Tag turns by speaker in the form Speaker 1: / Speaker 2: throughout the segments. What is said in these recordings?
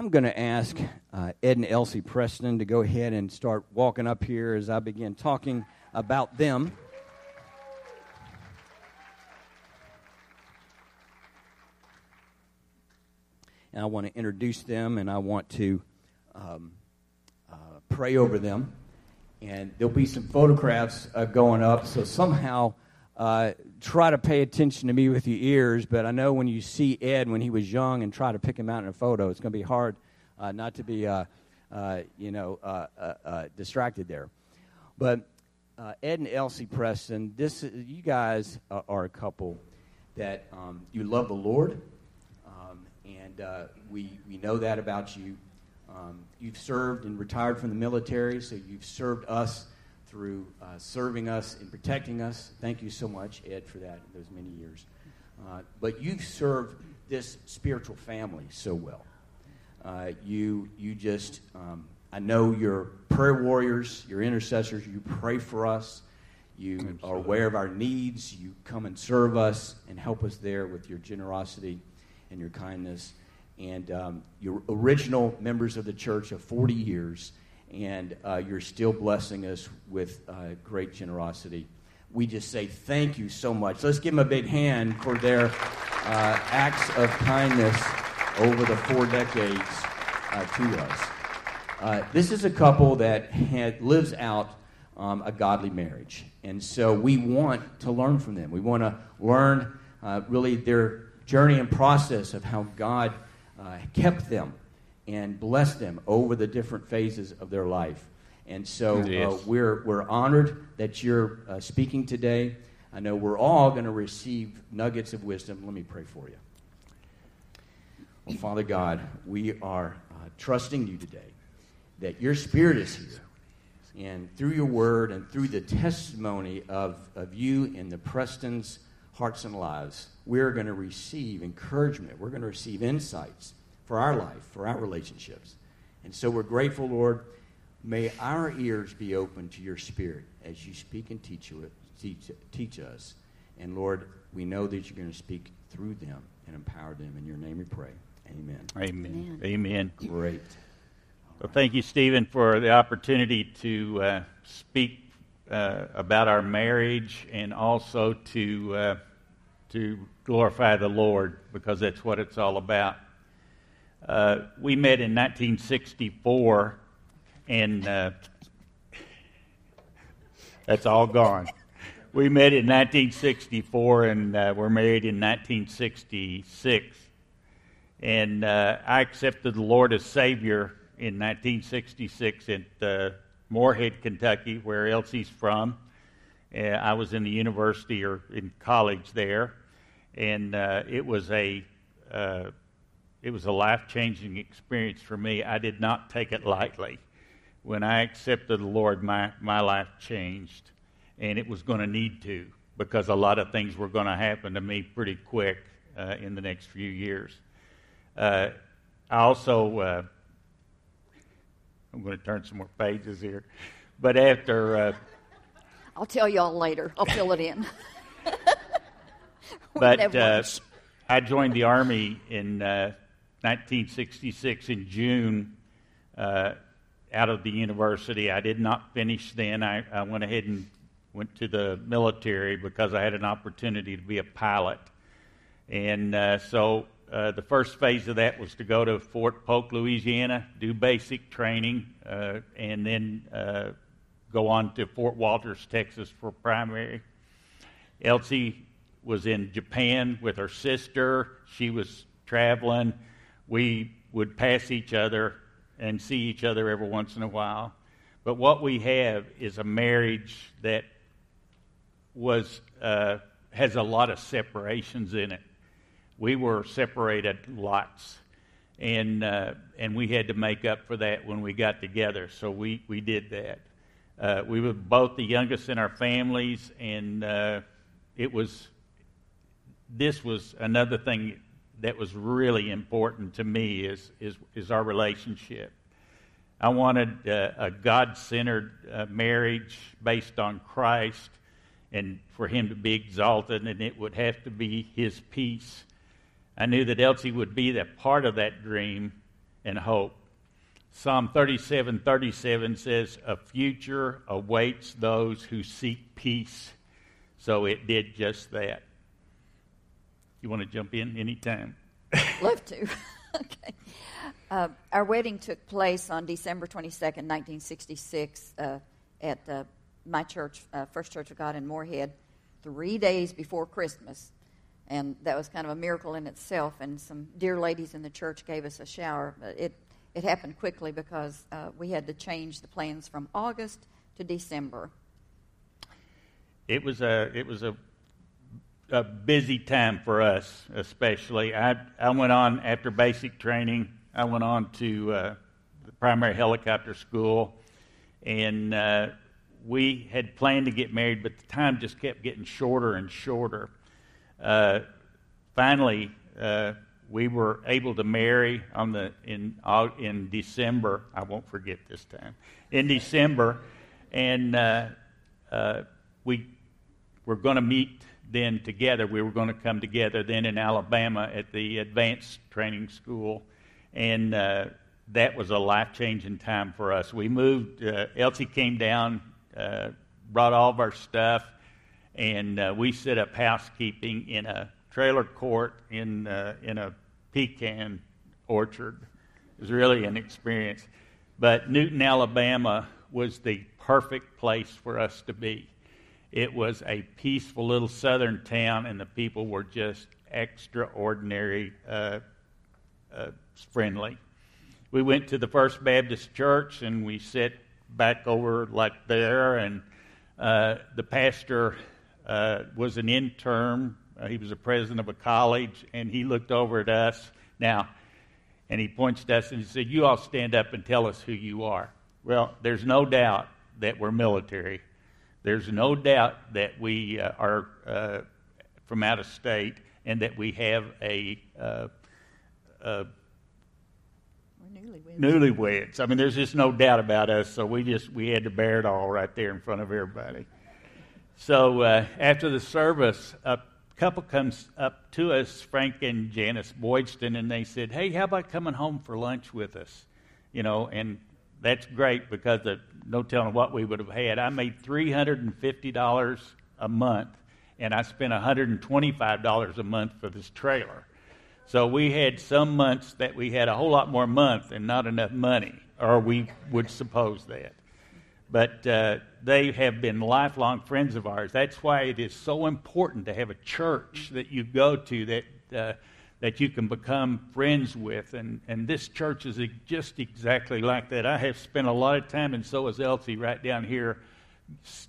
Speaker 1: I'm going to ask uh, Ed and Elsie Preston to go ahead and start walking up here as I begin talking about them. And I want to introduce them and I want to um, uh, pray over them. And there'll be some photographs uh, going up, so somehow uh, try to pay attention to me with your ears. But I know when you see Ed when he was young and try to pick him out in a photo, it's going to be hard uh, not to be, uh, uh, you know, uh, distracted there. But Ed and Elsie Preston, this you guys are a couple that um, you love the Lord, um, and we we know that about you. Um, you've served and retired from the military, so you've served us through uh, serving us and protecting us. Thank you so much, Ed, for that those many years. Uh, but you've served this spiritual family so well. Uh, you, you just, um, I know you're prayer warriors, you're intercessors, you pray for us. You Absolutely. are aware of our needs. You come and serve us and help us there with your generosity and your kindness and um, you're original members of the church of 40 years, and uh, you're still blessing us with uh, great generosity. We just say thank you so much. Let's give them a big hand for their uh, acts of kindness over the four decades uh, to us. Uh, this is a couple that had, lives out um, a godly marriage, and so we want to learn from them. We want to learn uh, really their journey and process of how God kept them and bless them over the different phases of their life. And so uh, we're, we're honored that you're uh, speaking today. I know we're all going to receive nuggets of wisdom. Let me pray for you. Well, Father God, we are uh, trusting you today that your Spirit is here. And through your word and through the testimony of, of you and the Prestons' hearts and lives, we're going to receive encouragement. We're going to receive insights for our life, for our relationships. And so we're grateful, Lord. May our ears be open to your spirit as you speak and teach, you, teach, teach us. And Lord, we know that you're going to speak through them and empower them. In your name we pray. Amen.
Speaker 2: Amen. Amen.
Speaker 1: Great.
Speaker 2: Well, thank you, Stephen, for the opportunity to uh, speak uh, about our marriage and also to uh, to glorify the Lord because that's what it's all about. Uh, we met in 1964, and uh, that's all gone. We met in 1964, and uh, we're married in 1966. And uh, I accepted the Lord as Savior in 1966 at uh, Morehead, Kentucky, where Elsie's from. I was in the university or in college there and uh, it was a uh, it was a life changing experience for me. I did not take it lightly. When I accepted the Lord, my my life changed, and it was going to need to because a lot of things were going to happen to me pretty quick uh, in the next few years. Uh, I also uh, I'm going to turn some more pages here, but after uh,
Speaker 3: I'll tell y'all later. I'll fill it in.
Speaker 2: but uh, I joined the Army in uh, 1966 in June uh, out of the university. I did not finish then. I, I, went ahead and went to the military because I had an opportunity to be a pilot. And uh, so uh, the first phase of that was to go to Fort Polk, Louisiana, do basic training, uh, and then go on to Fort Walters, Texas for primary. Elsie was in Japan with her sister. She was traveling. We would pass each other and see each other every once in a while. But what we have is a marriage that was uh, has a lot of separations in it. We were separated lots, and uh, and we had to make up for that when we got together. So we we did that. Uh, we were both the youngest in our families, and uh, it was this was another thing that was really important to me is, is, is our relationship. I wanted uh, a God centered uh, marriage based on Christ and for Him to be exalted, and it would have to be His peace. I knew that Elsie would be that part of that dream, and hope. Psalm 37 37 says, A future awaits those who seek peace. So it did just that. You want to jump in anytime?
Speaker 3: Love to. okay. Uh, our wedding took place on December 22nd, 1966, uh, at uh, my church, uh, First Church of God in Morehead, three days before Christmas. And that was kind of a miracle in itself. And some dear ladies in the church gave us a shower. It, it happened quickly because uh, we had to change the plans from August to December.
Speaker 2: It was a, it was a a busy time for us, especially. I, I went on after basic training. I went on to uh, the primary helicopter school, and uh, we had planned to get married, but the time just kept getting shorter and shorter. Uh, finally, uh, we were able to marry on the in in December. I won't forget this time in December, and uh, uh, we were going to meet then together. We were going to come together then in Alabama at the advanced training school, and uh, that was a life changing time for us. We moved. Uh, Elsie came down, uh, brought all of our stuff, and uh, we set up housekeeping in a trailer court in uh, in a pecan orchard. It was really an experience. But Newton, Alabama was the perfect place for us to be. It was a peaceful little southern town, and the people were just extraordinary uh, uh, friendly. We went to the First Baptist Church, and we sat back over like there, and uh, the pastor uh, was an intern. Uh, he was a president of a college, and he looked over at us now, and he points to us and he said, "You all stand up and tell us who you are." Well, there's no doubt that we're military there's no doubt that we uh, are uh, from out of state and that we have a. Uh,
Speaker 3: newlyweds.
Speaker 2: newlyweds. I mean, there's just no doubt about us. So we just we had to bear it all right there in front of everybody. So uh, after the service, a couple comes up to us, Frank and Janice Boydston, and they said, "Hey, how about coming home for lunch with us?" You know, and that's great because of no telling what we would have had. I made $350 a month, and I spent $125 a month for this trailer. So we had some months that we had a whole lot more month and not enough money, or we would suppose that. But uh, they have been lifelong friends of ours. That's why it is so important to have a church that you go to that. Uh, that you can become friends with. And, and this church is just exactly like that. I have spent a lot of time, and so has Elsie, right down here,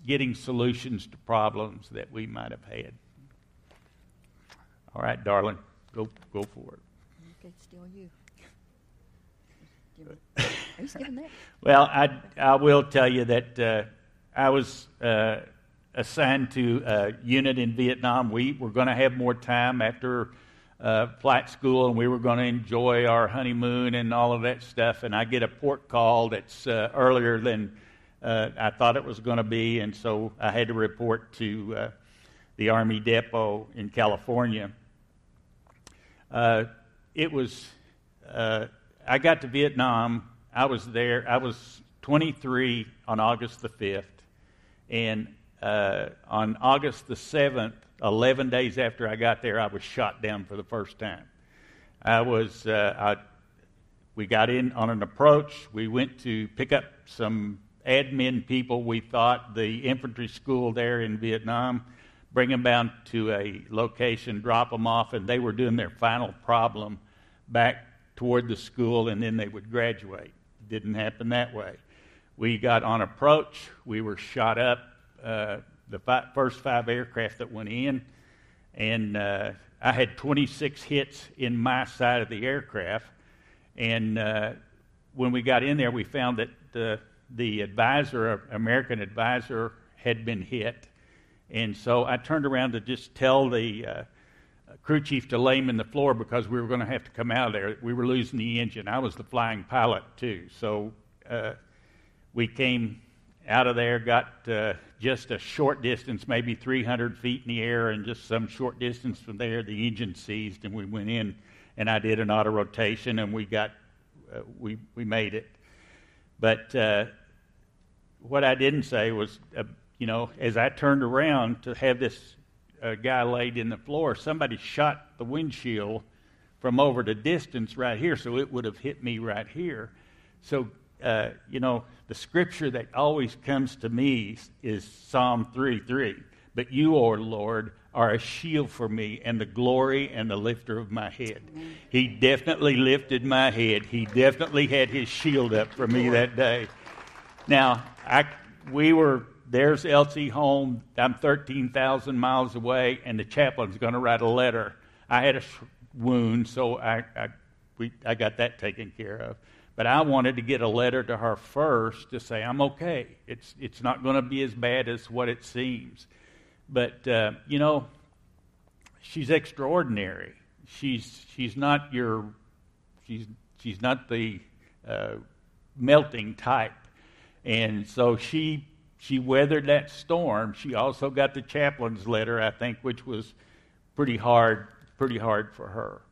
Speaker 2: getting solutions to problems that we might have had. All right, darling, go, go for it.
Speaker 3: Okay, still you. Are you that?
Speaker 2: well, I, I will tell you that uh, I was uh, assigned to a unit in Vietnam. We were going to have more time after uh, flight school and we were going to enjoy our honeymoon and all of that stuff. And I get a port call that's uh, earlier than uh, I thought it was going to be. And so I had to report to uh, the Army Depot in California. Uh, it was, uh, I got to Vietnam. I was there. I was 23 on August the 5th. And on August the 7th, 11 days after I got there, I was shot down for the first time. I was, uh, I, we got in on an approach. We went to pick up some admin people. We thought the infantry school there in Vietnam, bring them down to a location, drop them off, and they were doing their final problem back toward the school, and then they would graduate. Didn't happen that way. We got on approach. We were shot up. Uh, the five, first five aircraft that went in, and uh, I had 26 hits in my side of the aircraft. And uh, when we got in there, we found that the, the advisor, American advisor, had been hit. And so I turned around to just tell the uh, crew chief to lay him in the floor because we were going to have to come out of there. We were losing the engine. I was the flying pilot, too. So uh, we came out of there, got uh, just a short distance, maybe 300 feet in the air, and just some short distance from there, the engine seized, and we went in, and I did an auto rotation, and we got uh, we we made it. But uh, what I didn't say was, uh, you know, as I turned around to have this uh, guy laid in the floor, somebody shot the windshield from over the distance right here, so it would have hit me right here. So, uh, you know, the scripture that always comes to me is Psalm 3 3. But you, O Lord, are a shield for me and the glory and the lifter of my head. He definitely lifted my head. He definitely had his shield up for me that day. Now, I, we were, there's Elsie home. I'm 13,000 miles away, and the chaplain's going to write a letter. I had a wound, so I, I, we, I got that taken care of. But I wanted to get a letter to her first to say, I'm okay. It's, it's not going to be as bad as what it seems. But, uh, you know, she's extraordinary. She's, she's not your, she's, she's not the uh, melting type. And so she, she weathered that storm. She also got the chaplain's letter, I think, which was pretty hard, pretty hard for her.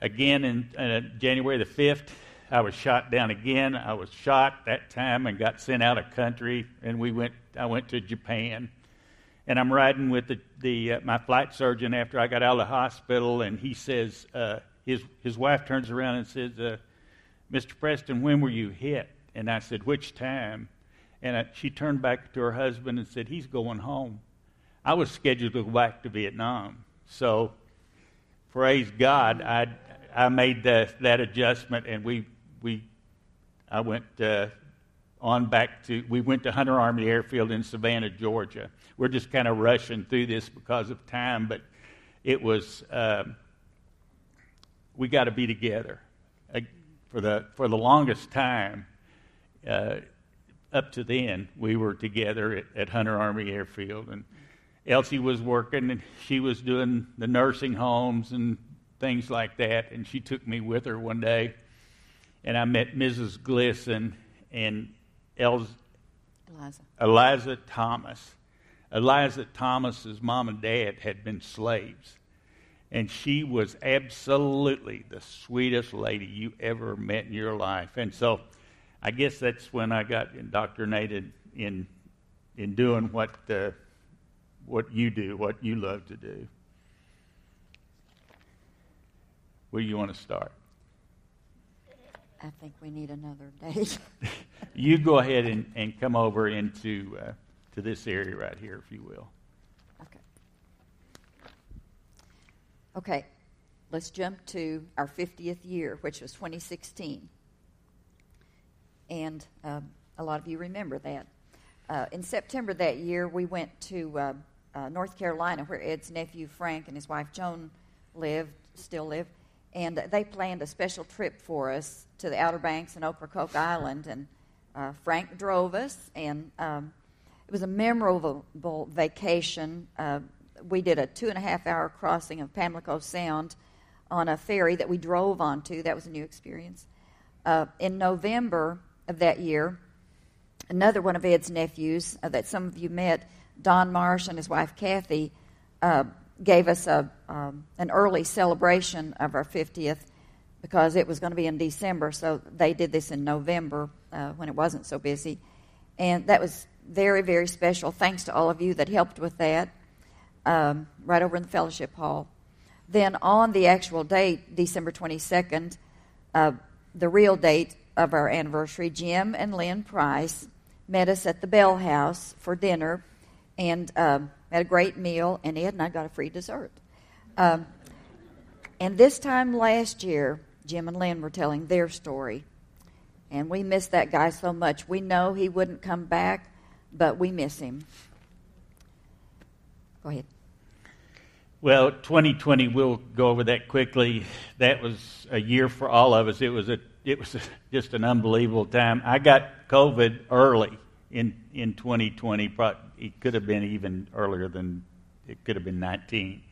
Speaker 2: Again, in uh, January the 5th, I was shot down again. I was shot that time and got sent out of country, and we went. I went to Japan and I'm riding with the, the uh, my flight surgeon after I got out of the hospital, and he says uh, his his wife turns around and says, uh, "Mr. Preston, when were you hit?" And I said, "Which time?" And I, she turned back to her husband and said, "He's going home." I was scheduled to go back to Vietnam, so praise God, I I made the, that adjustment, and we we I went uh, on back to, we went to Hunter Army Airfield in Savannah, Georgia. We're just kind of rushing through this because of time, but it was, uh, we got to be together. Uh, for, the, for the longest time, uh, up to then, we were together at, at Hunter Army Airfield. And Elsie was working, and she was doing the nursing homes and things like that. And she took me with her one day, and I met Mrs. Glisson, and El- Eliza. Eliza Thomas. Eliza Thomas's mom and dad had been slaves. And she was absolutely the sweetest lady you ever met in your life. And so I guess that's when I got indoctrinated in, in doing what, uh, what you do, what you love to do. Where do you want to start?
Speaker 3: I think we need another date.
Speaker 2: you go ahead and, and come over into uh, to this area right here, if you will.
Speaker 3: Okay. Okay. Let's jump to our 50th year, which was 2016. And um, a lot of you remember that. Uh, in September that year, we went to uh, uh, North Carolina, where Ed's nephew Frank and his wife Joan lived, still live and they planned a special trip for us to the Outer Banks and Ocracoke Island. And uh, Frank drove us, and um, it was a memorable vacation. Uh, we did a two and a half hour crossing of Pamlico Sound on a ferry that we drove onto. That was a new experience. Uh, in November of that year, another one of Ed's nephews uh, that some of you met, Don Marsh and his wife Kathy, uh, gave us a, um, an early celebration of our 50th because it was going to be in December. So they did this in November uh, when it wasn't so busy. And that was very, very special. Thanks to all of you that helped with that um, right over in the fellowship hall. Then on the actual date, December 22nd, uh, the real date of our anniversary, Jim and Lynn Price met us at the Bell House for dinner. And um, had a great meal, and Ed and I got a free dessert. Um, and this time last year, Jim and Lynn were telling their story. And we miss that guy so much. We know he wouldn't come back, but we miss him. Go ahead.
Speaker 2: Well, 2020, we'll go over that quickly. That was a year for all of us. It was a, it was a, just an unbelievable time. I got COVID early in in 2020. It could have been even earlier than it could have been 19.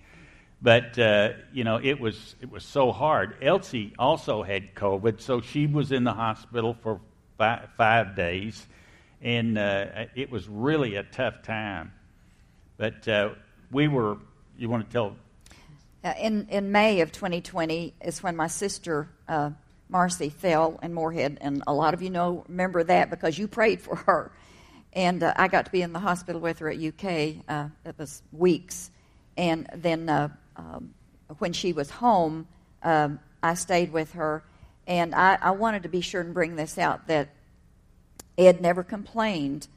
Speaker 2: But uh, you know, it was it was so hard. Elsie also had COVID, so she was in the hospital for five, five days, and uh, it was really a tough time. But uh, we were. You want to tell?
Speaker 3: Uh, in in May of 2020 is when my sister uh, Marcy fell in Morehead, and a lot of you know remember that because you prayed for her. And uh, I got to be in the hospital with her at UK. Uh, it was weeks, and then uh, um, when she was home, um, I stayed with her, and I, I wanted to be sure and bring this out that Ed never complained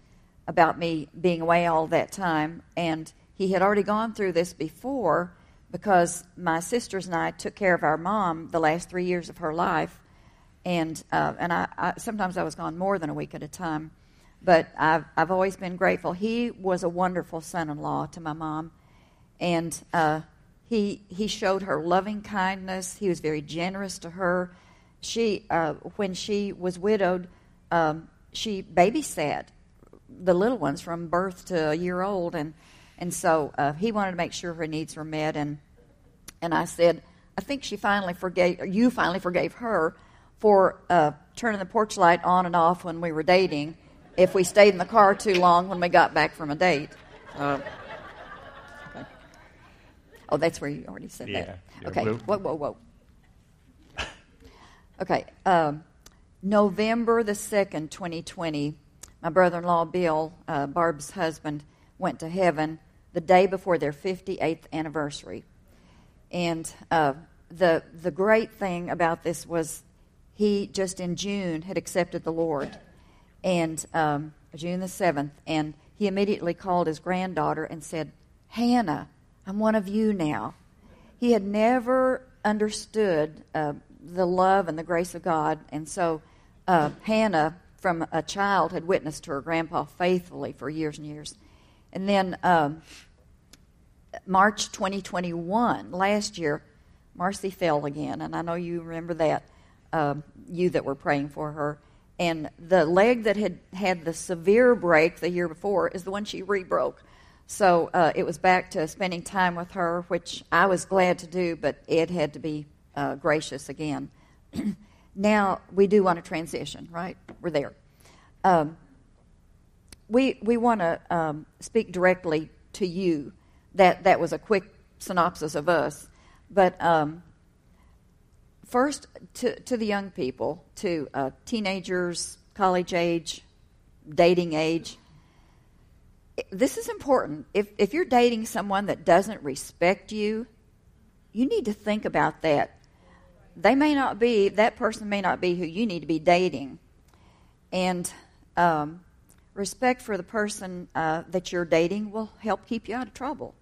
Speaker 3: about me being away all that time, and he had already gone through this before because my sisters and I took care of our mom the last three years of her life, and uh, and I, I, sometimes I was gone more than a week at a time, but I've I've always been grateful. He was a wonderful son-in-law to my mom, and uh, he he showed her loving kindness. He was very generous to her. She uh, when she was widowed, um, she babysat the little ones from birth to a year old, and and so uh, he wanted to make sure her needs were met. And and I said, I think she finally forgave, you finally forgave her for uh, turning the porch light on and off when we were dating if we stayed in the car too long when we got back from a date. Uh, okay. Oh, that's where you already said
Speaker 2: Yeah,
Speaker 3: that.
Speaker 2: yeah,
Speaker 3: Okay.
Speaker 2: we'll-
Speaker 3: Whoa, whoa, whoa. Okay. Um, November the 2nd, 2020, my brother in law, Bill, uh, Barb's husband, went to heaven the day before their 58th anniversary. And uh, the, the great thing about this was he just in June had accepted the Lord, and um, June the 7th, and he immediately called his granddaughter and said, Hannah, I'm one of you now. He had never understood uh, the love and the grace of God, and so uh, Hannah, from a child, had witnessed to her grandpa faithfully for years and years. And then um, March 2021, last year, Marcy fell again, and I know you remember that, um, you that were praying for her. And the leg that had had the severe break the year before is the one she re-broke. So uh, it was back to spending time with her, which I was glad to do, but Ed had to be uh, gracious again. now we do want to transition, right? We're there. Um, we we want to um, speak directly to you. That that was a quick synopsis of us, but um, first to to the young people, to uh, teenagers, college age, dating age. This is important. If if you're dating someone that doesn't respect you, you need to think about that. They may not be that person may not be who you need to be dating, and um, respect for the person uh, that you're dating will help keep you out of trouble.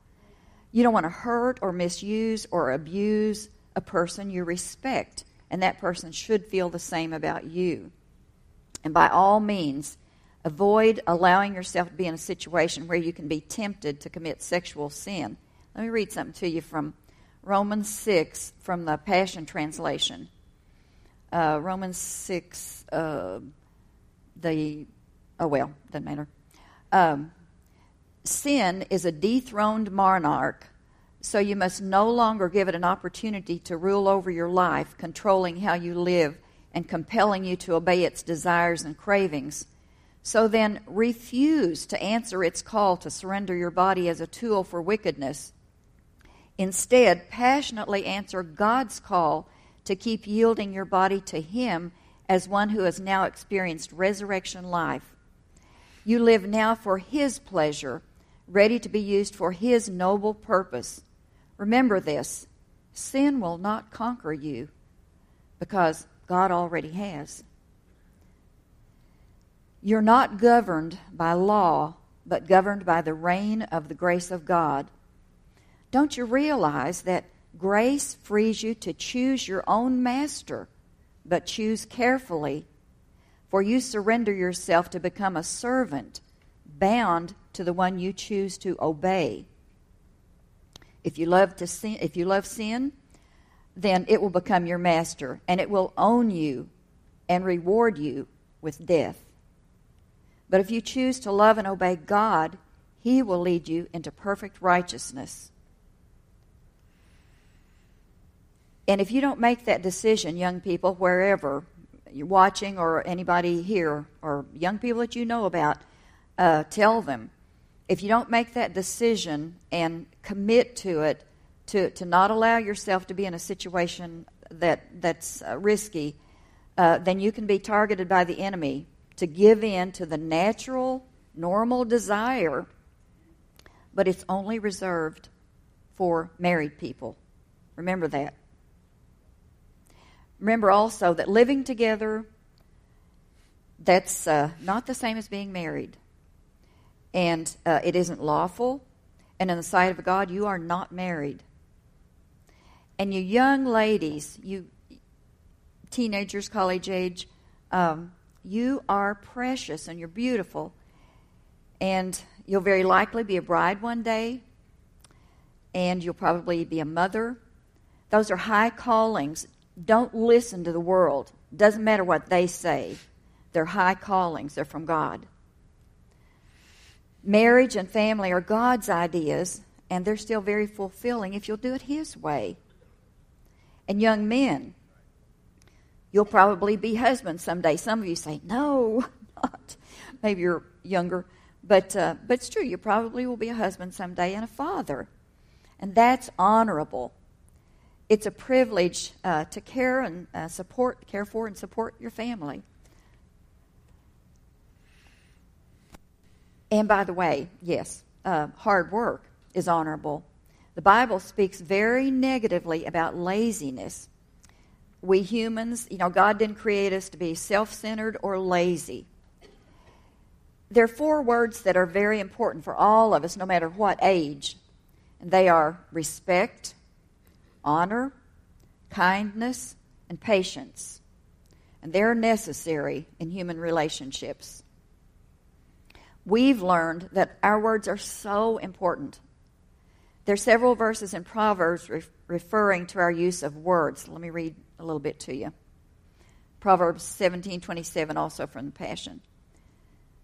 Speaker 3: You don't want to hurt or misuse or abuse a person you respect, and that person should feel the same about you. And by all means, avoid allowing yourself to be in a situation where you can be tempted to commit sexual sin. Let me read something to you from Romans 6 from the Passion Translation. Uh, Romans 6, uh, the, oh well, doesn't matter. Um, sin is a dethroned monarch, so you must no longer give it an opportunity to rule over your life, controlling how you live and compelling you to obey its desires and cravings. So then, refuse to answer its call to surrender your body as a tool for wickedness. Instead, passionately answer God's call to keep yielding your body to Him as one who has now experienced resurrection life. You live now for His pleasure, ready to be used for His noble purpose. Remember this sin will not conquer you because God already has. You're not governed by law, but governed by the reign of the grace of God. Don't you realize that grace frees you to choose your own master, but choose carefully? For you surrender yourself to become a servant, bound to the one you choose to obey. If you love to sin, if you love sin, then it will become your master, and it will own you and reward you with death. But if you choose to love and obey God, He will lead you into perfect righteousness. And if you don't make that decision, young people, wherever you're watching or anybody here or young people that you know about, uh, tell them. If you don't make that decision and commit to it, to, to not allow yourself to be in a situation that, that's uh, risky, uh, then you can be targeted by the enemy to give in to the natural, normal desire, but it's only reserved for married people. Remember that. Remember also that living together, that's uh, not the same as being married. And uh, it isn't lawful. And in the sight of God, you are not married. And you young ladies, you teenagers, college age, um, you are precious and you're beautiful. And you'll very likely be a bride one day. And you'll probably be a mother. Those are high callings. Don't listen to the world. Doesn't matter what they say. They're high callings. They're from God. Marriage and family are God's ideas, and they're still very fulfilling if you'll do it His way. And young men, you'll probably be husbands someday. Some of you say, no, not. Maybe you're younger. But, uh, but it's true, you probably will be a husband someday and a father. And that's honorable it's a privilege uh, to care and uh, support, care for and support your family. And by the way, yes, uh, hard work is honorable. The Bible speaks very negatively about laziness. We humans, you know, God didn't create us to be self centered or lazy. There are four words that are very important for all of us, no matter what age. And they are respect, honor, kindness, and patience. And they're necessary in human relationships. We've learned that our words are so important. There are several verses in Proverbs re- referring to our use of words. Let me read a little bit to you. Proverbs 17:27 also from the Passion.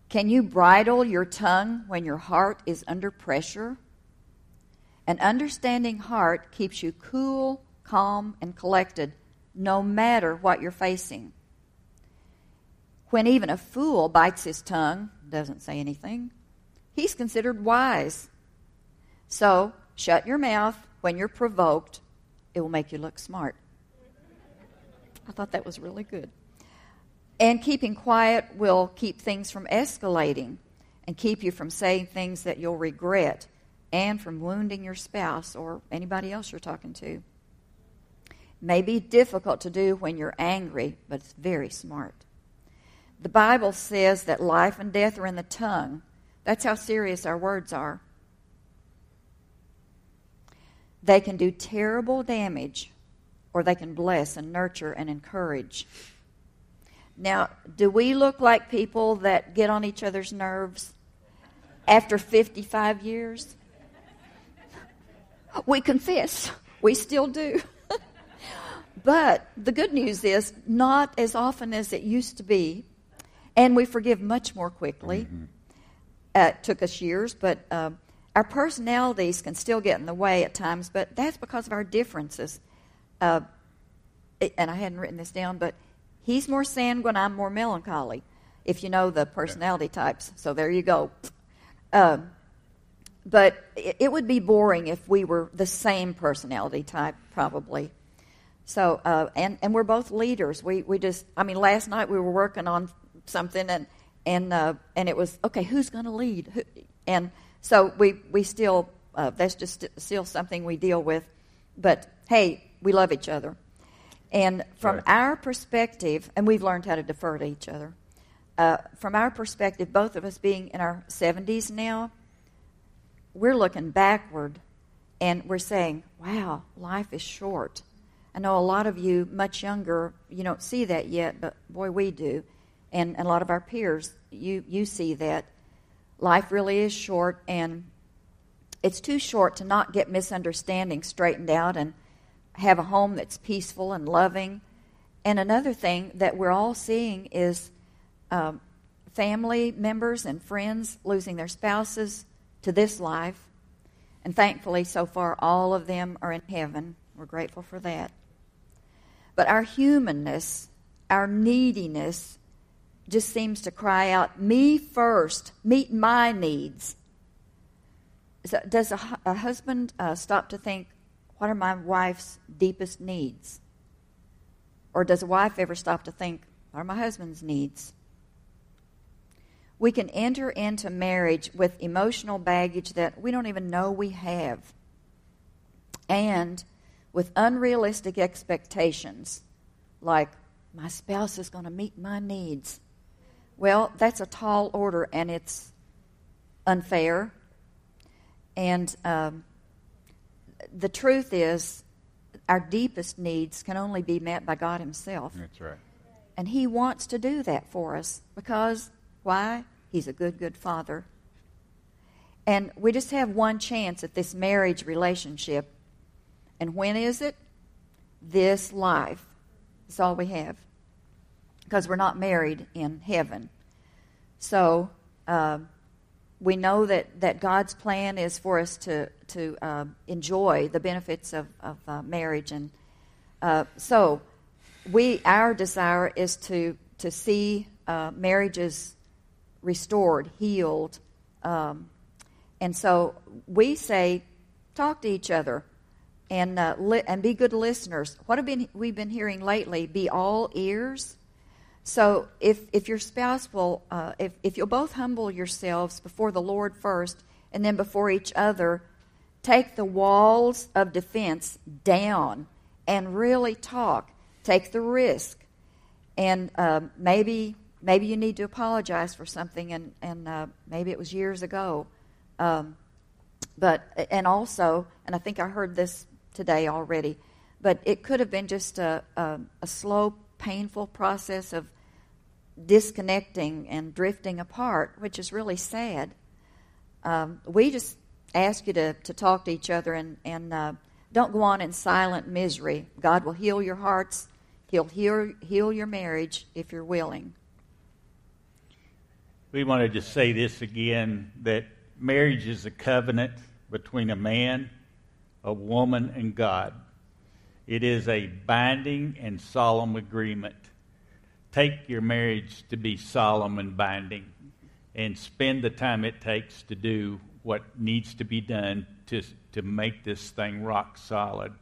Speaker 3: Can you bridle your tongue when your heart is under pressure? An understanding heart keeps you cool, calm, and collected no matter what you're facing. When even a fool bites his tongue, doesn't say anything, he's considered wise. So, shut your mouth when you're provoked. It will make you look smart. I thought that was really good. And keeping quiet will keep things from escalating and keep you from saying things that you'll regret and from wounding your spouse or anybody else you're talking to. May be difficult to do when you're angry, but it's very smart. The Bible says that life and death are in the tongue. That's how serious our words are. They can do terrible damage, or they can bless and nurture and encourage. Now, do we look like people that get on each other's nerves after 55 years? We confess, we still do. but the good news is, not as often as it used to be, and we forgive much more quickly. Mm-hmm. Uh, it took us years, but uh, our personalities can still get in the way at times, but that's because of our differences. Uh, and I hadn't written this down, but he's more sanguine, I'm more melancholy, if you know the personality types. So there you go. Um, but it, it, would be boring if we were the same personality type, probably. So, uh, and and we're both leaders. We we just, I mean, last night we were working on something, and and uh, and it was okay. Who's going to lead? Who, and so we we still uh, that's just still something we deal with. But hey, we love each other, and from right. our perspective, and we've learned how to defer to each other. Uh, from our perspective, both of us being in our 70s now, we're looking backward and we're saying, wow, life is short. I know a lot of you, much younger, you don't see that yet, but boy, we do. And, and a lot of our peers, you, you see that. Life really is short, and it's too short to not get misunderstandings straightened out and have a home that's peaceful and loving. And another thing that we're all seeing is um, family members and friends losing their spouses, to this life. And thankfully, so far, all of them are in heaven. We're grateful for that. But our humanness, our neediness, just seems to cry out, Me first, meet my needs. Does a, a husband uh, stop to think, What are my wife's deepest needs? or does a wife ever stop to think, what are my husband's needs? We can enter into marriage with emotional baggage that we don't even know we have, and with unrealistic expectations, like, my spouse is going to meet my needs. Well, that's a tall order, and it's unfair. And um, the truth is, our deepest needs can only be met by God Himself.
Speaker 2: That's right.
Speaker 3: And He wants to do that for us because, why? He's a good, good Father. And we just have one chance at this marriage relationship. And when is it? This life. That's all we have. Because we're not married in heaven. So, uh, we know that, that God's plan is for us to, to uh, enjoy the benefits of, of uh, marriage. And uh, so, we, our desire is to, to see uh, marriages restored, healed. Um, and so, we say, talk to each other and, uh, li- and be good listeners. What have been, we've been hearing lately? Be all ears so if, if your spouse will, uh, if, if you'll both humble yourselves before the Lord first and then before each other, take the walls of defense down and really talk. Take the risk. And uh, maybe, maybe you need to apologize for something, and, and uh, maybe it was years ago. Um, but, and also, and I think I heard this today already, but it could have been just a, a, a slow, painful process of disconnecting and drifting apart, which is really sad. Um, we just ask you to, to talk to each other and, and uh, don't go on in silent misery. God will heal your hearts, He'll heal, heal your marriage if you're willing.
Speaker 2: We want to just say this again that marriage is a covenant between a man, a woman, and God. It is a binding and solemn agreement take your marriage to be solemn and binding and spend the time it takes to do what needs to be done to, to make this thing rock solid.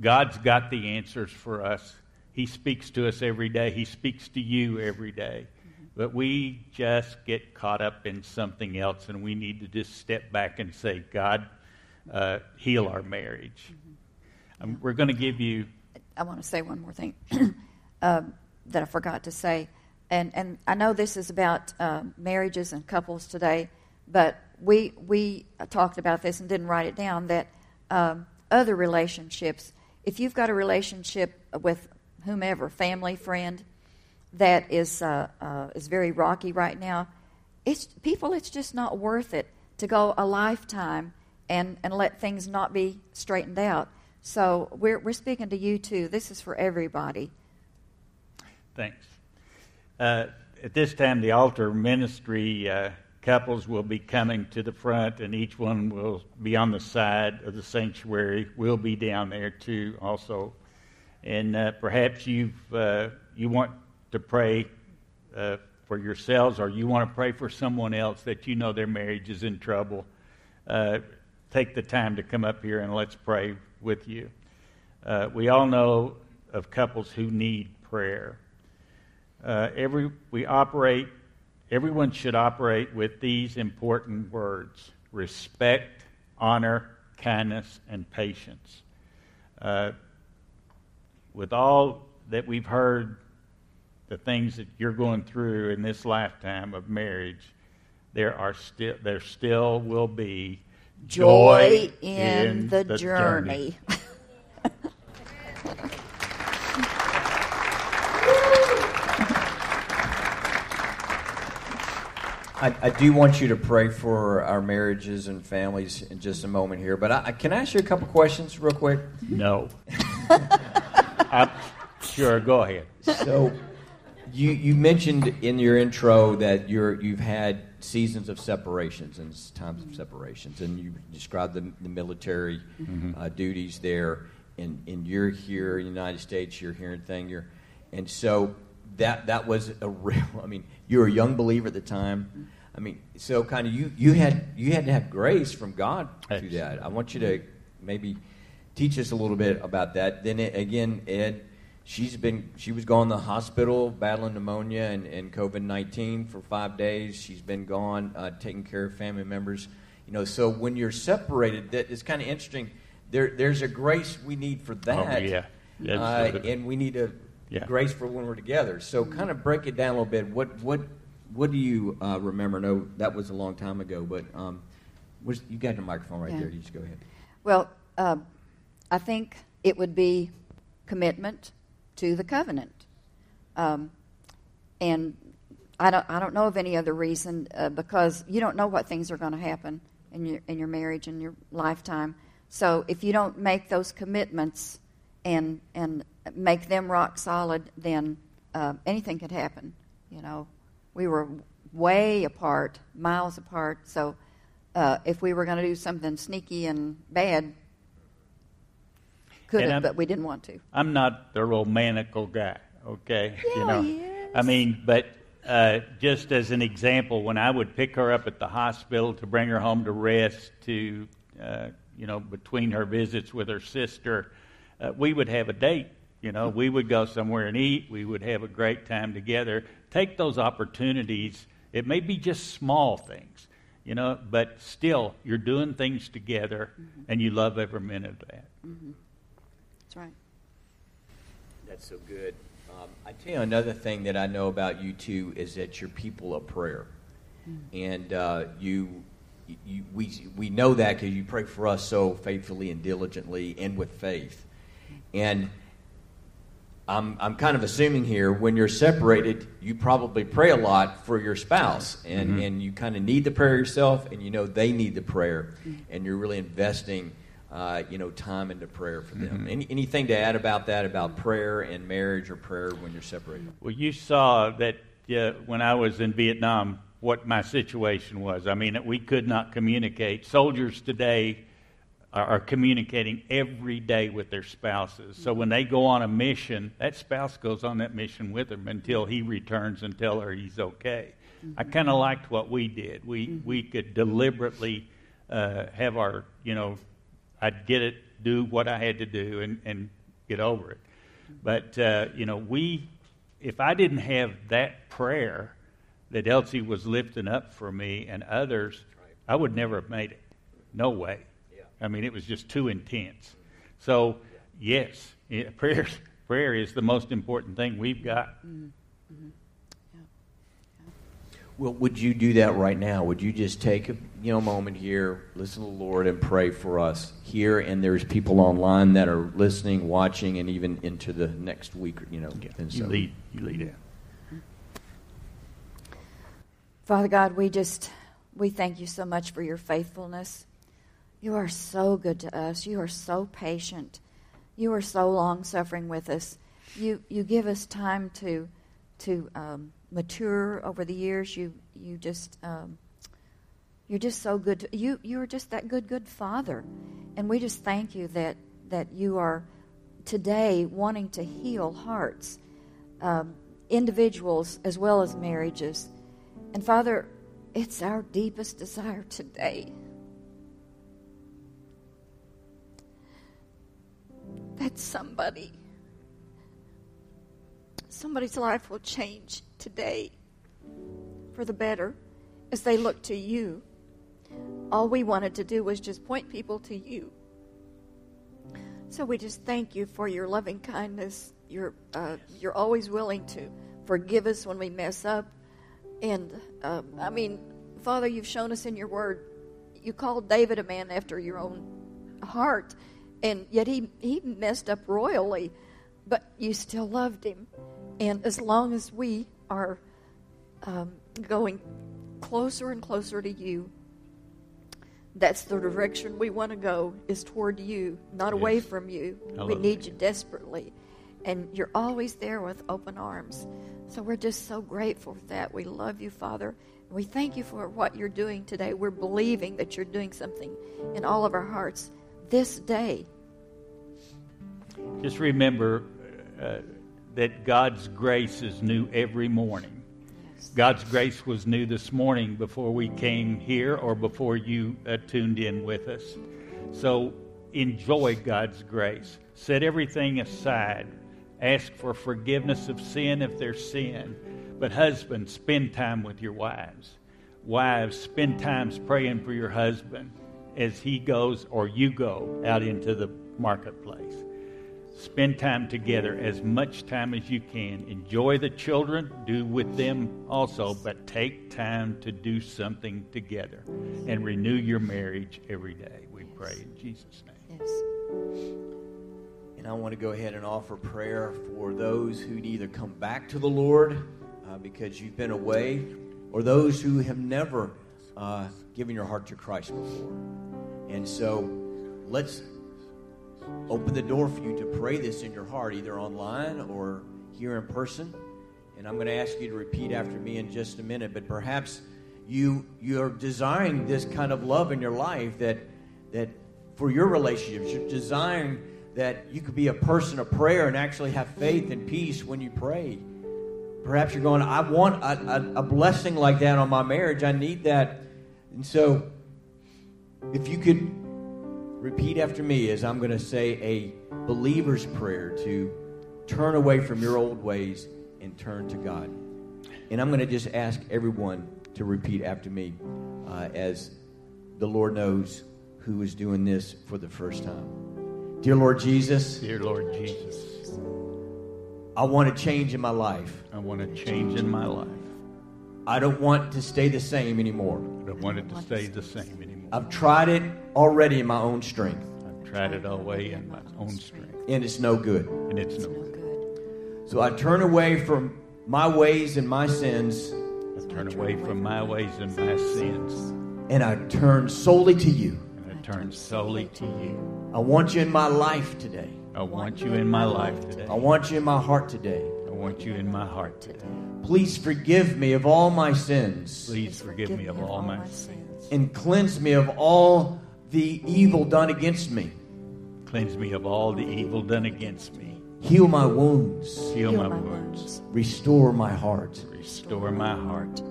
Speaker 2: God's got the answers for us. He speaks to us every day, He speaks to you every day. But we just get caught up in something else, and we need to just step back and say, God, uh, heal our marriage. Um, we're going to give you.
Speaker 3: I want to say one more thing. um, that I forgot to say. And, and I know this is about uh, marriages and couples today, but we, we talked about this and didn't write it down that um, other relationships, if you've got a relationship with whomever, family, friend, that is, uh, uh, is very rocky right now, it's, people, it's just not worth it to go a lifetime and, and let things not be straightened out. So we're, we're speaking to you too. This is for everybody.
Speaker 2: Thanks. Uh, at this time, the altar ministry uh, couples will be coming to the front, and each one will be on the side of the sanctuary. We'll be down there too, also. And uh, perhaps you uh, you want to pray uh, for yourselves, or you want to pray for someone else that you know their marriage is in trouble. Uh, take the time to come up here and let's pray with you. we all know of couples who need prayer uh, every, we operate, everyone should operate with these important words respect, honor, kindness, and patience. Uh, with all that we've heard, the things that you're going through in this lifetime of marriage, there are still there still will be
Speaker 3: joy, joy in, in, the, the journey. journey.
Speaker 4: I, I, do want you to pray for our marriages and families in just a moment here, but I, can I ask you a couple questions real quick?
Speaker 2: No. sure, go ahead.
Speaker 4: So, you you mentioned in your intro that you're you've had seasons of separations and times of separations, and you described the, the military mm-hmm. uh, duties there, and and you're here in the United States, you're hearing thing, you're, and so that that was a real. I mean, you were a young believer at the time. I mean, so kind of you you had you had to have grace from God through that. I want you to maybe teach us a little bit about that. Then it, again, Ed
Speaker 1: she's been she was gone to the hospital battling pneumonia and, and COVID nineteen for five days. She's been gone uh, taking care of family members. You know, so when you're separated, that is kind of interesting. There, there's a grace we need for that.
Speaker 2: Oh, yeah.
Speaker 1: Uh, and we need a
Speaker 2: Yeah.
Speaker 1: grace for when we're together. So, kind of break it down a little bit. What, what, what do you uh, remember? No, that was a long time ago, but um, was, you got the microphone right
Speaker 3: Yeah.
Speaker 1: there. You just go ahead.
Speaker 3: Well, um, I think it would be commitment to the covenant. Um, and I don't, I don't know of any other reason uh, because you don't know what things are going to happen in your, in your marriage in your lifetime. So if you don't make those commitments and, and make them rock solid, then uh, anything could happen. You know, we were way apart, miles apart. So uh, if we were going to do something sneaky and bad, could
Speaker 2: And
Speaker 3: have,
Speaker 2: I'm-
Speaker 3: but we didn't want to.
Speaker 2: I'm not the romantical guy, okay?
Speaker 3: Yeah,
Speaker 2: you know,
Speaker 3: he is.
Speaker 2: I mean, but uh, just as an example, when I would pick her up at the hospital to bring her home to rest, to uh, you know, between her visits with her sister, uh, we would have a date. You know, we would go somewhere and eat. We would have a great time together. Take those opportunities. It may be just small things, you know, but still, you're doing things together,
Speaker 3: Mm-hmm.
Speaker 2: and you love every minute of that.
Speaker 3: That's right.
Speaker 1: That's so good. Um, I tell you another thing that I know about you two is that you're people of prayer, and uh, you, you, we, we know that because you pray for us so faithfully and diligently and with faith, and. I'm, I'm kind of assuming here when you're separated, you probably pray a lot for your spouse, and, and you kind of need the prayer yourself, and you know they need the prayer, and you're really investing, uh, you know, time into prayer for them. Any, anything to add about that, about prayer and marriage or prayer when you're separated?
Speaker 2: Well, you saw that uh, when I was in Vietnam, what my situation was. I mean, we could not communicate. Soldiers today are, are communicating every day with their spouses. So when they go on a mission, that spouse goes on that mission with them until he returns and tell her he's okay. I kind of liked what we did. We we could deliberately uh, have our, you know, I'd get it, do what I had to do, and and get over it. But uh, you know, we if I didn't have that prayer that Elsie was lifting up for me and others, I would never have made it. No way. I mean, it was just too intense. So, yes, yeah, prayer, prayer is the most important thing we've got. Mm-hmm.
Speaker 1: Well, would you do that right now? Would you just take a you know moment here, listen to the Lord, and pray for us here? And there's people online that are listening, watching, and even into the next week. You know, and
Speaker 2: You lead, you lead it.
Speaker 3: Father God, we just we thank you so much for your faithfulness. You are so good to us. You are so patient. You are so long suffering with us. You you give us time to to um, mature over the years. You you just um, you're just so good. To, you you are just that good good father, and we just thank you that that you are today wanting to heal hearts, um, individuals as well as marriages. And Father, it's our deepest desire today that somebody, somebody's life will change today for the better as they look to you. All we wanted to do was just point people to you. So we just thank you for your loving kindness. You're, uh, you're always willing to forgive us when we mess up. And uh, I mean, Father, you've shown us in your word, you called David a man after your own heart, and yet he, he messed up royally, but you still loved him. And as long as we are um, going closer and closer to you, that's the direction we want to go is toward you, not away from you. We need you desperately. And you're always there with open arms. So we're just so grateful for that. We love you, Father. We thank you for what you're doing today. We're believing that you're doing something in all of our hearts this day.
Speaker 2: Just remember uh, that God's grace is new every morning. God's grace was new this morning before we came here or before you uh, tuned in with us. So enjoy God's grace. Set everything aside. Ask for forgiveness of sin if there's sin. But husbands, spend time with your wives. Wives, spend time praying for your husband as he goes or you go out into the marketplace. Spend time together as much time as you can. Enjoy the children, do with them also, but take time to do something together and renew your marriage every day. We pray in Jesus' name.
Speaker 3: Yes.
Speaker 1: And I want to go ahead and offer prayer for those who'd either come back to the Lord uh, because you've been away, or those who have never uh, given your heart to Christ before. And so let's open the door for you to pray this in your heart, either online or here in person. And I'm going to ask you to repeat after me in just a minute. But perhaps you you're desiring this kind of love in your life that that for your relationships, you're desiring that you could be a person of prayer and actually have faith and peace when you pray. Perhaps you're going, I want a, a, a blessing like that on my marriage. I need that. And so, if you could repeat after me as I'm going to say a believer's prayer to turn away from your old ways and turn to God. And I'm going to just ask everyone to repeat after me uh, as the Lord knows who is doing this for the first time. Dear Lord Jesus,
Speaker 2: Dear Lord Jesus,
Speaker 1: I want to change in my life.
Speaker 2: I want to change in my life.
Speaker 1: I don't want to stay the same anymore.
Speaker 2: I don't want it to stay the same anymore.
Speaker 1: I've tried it already in my own strength,
Speaker 2: I've tried it all way in my own strength,
Speaker 1: and it's no good.
Speaker 2: and it's no
Speaker 3: No
Speaker 2: good.
Speaker 3: good.
Speaker 1: So I turn away from my ways and my sins,
Speaker 2: I turn away from my ways and my sins,
Speaker 1: and I turn solely to you.
Speaker 2: and I turn solely to you.
Speaker 1: I want you in my life today.
Speaker 2: I want you in my life today.
Speaker 1: I want you in my heart today.
Speaker 2: I want you in my heart today.
Speaker 1: Please forgive me of all my sins
Speaker 2: Please forgive me of all my sins.
Speaker 1: and cleanse me of all the evil done against me.
Speaker 2: Cleanse me of all the evil done against me.
Speaker 1: Heal my wounds.
Speaker 2: Heal my wounds.
Speaker 1: Restore my heart.
Speaker 2: Restore my heart.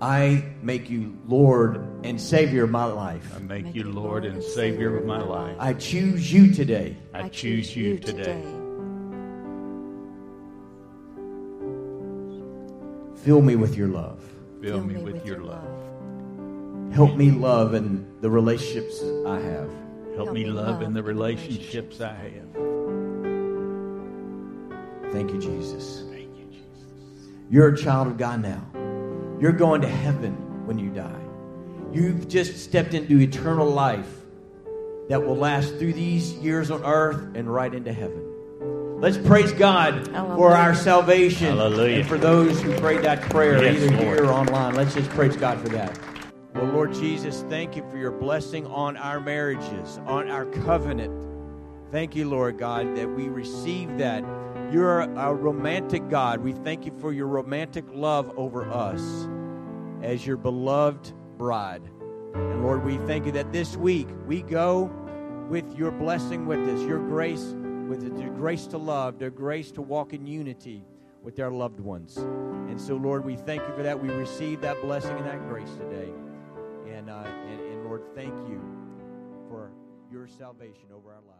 Speaker 1: I make you Lord and Savior of my life.
Speaker 2: I make you Lord and Savior of my life.
Speaker 1: I choose you today.
Speaker 2: I choose you today.
Speaker 1: Fill me with your love.
Speaker 2: Fill me with your love.
Speaker 1: Help me love in the relationships I have.
Speaker 2: Help me love in the relationships I have.
Speaker 1: Thank you, Jesus.
Speaker 2: Thank you, Jesus.
Speaker 1: You're a child of God now. You're going to heaven when you die. You've just stepped into eternal life that will last through these years on earth and right into heaven. Let's praise God for our salvation
Speaker 2: Hallelujah.
Speaker 1: and for those who prayed that prayer
Speaker 2: Yes,
Speaker 1: either
Speaker 2: Lord.
Speaker 1: here or online. Let's just praise God for that. Well, Lord Jesus, thank you for your blessing on our marriages, on our covenant. Thank you, Lord God, that we receive that. You're a romantic God. We thank you for your romantic love over us as your beloved bride. And Lord, we thank you that this week we go with your blessing with us, your grace with your grace to love, their grace to walk in unity with their loved ones. And so, Lord, we thank you for that. We receive that blessing and that grace today. And, uh, and, and Lord, thank you for your salvation over our lives.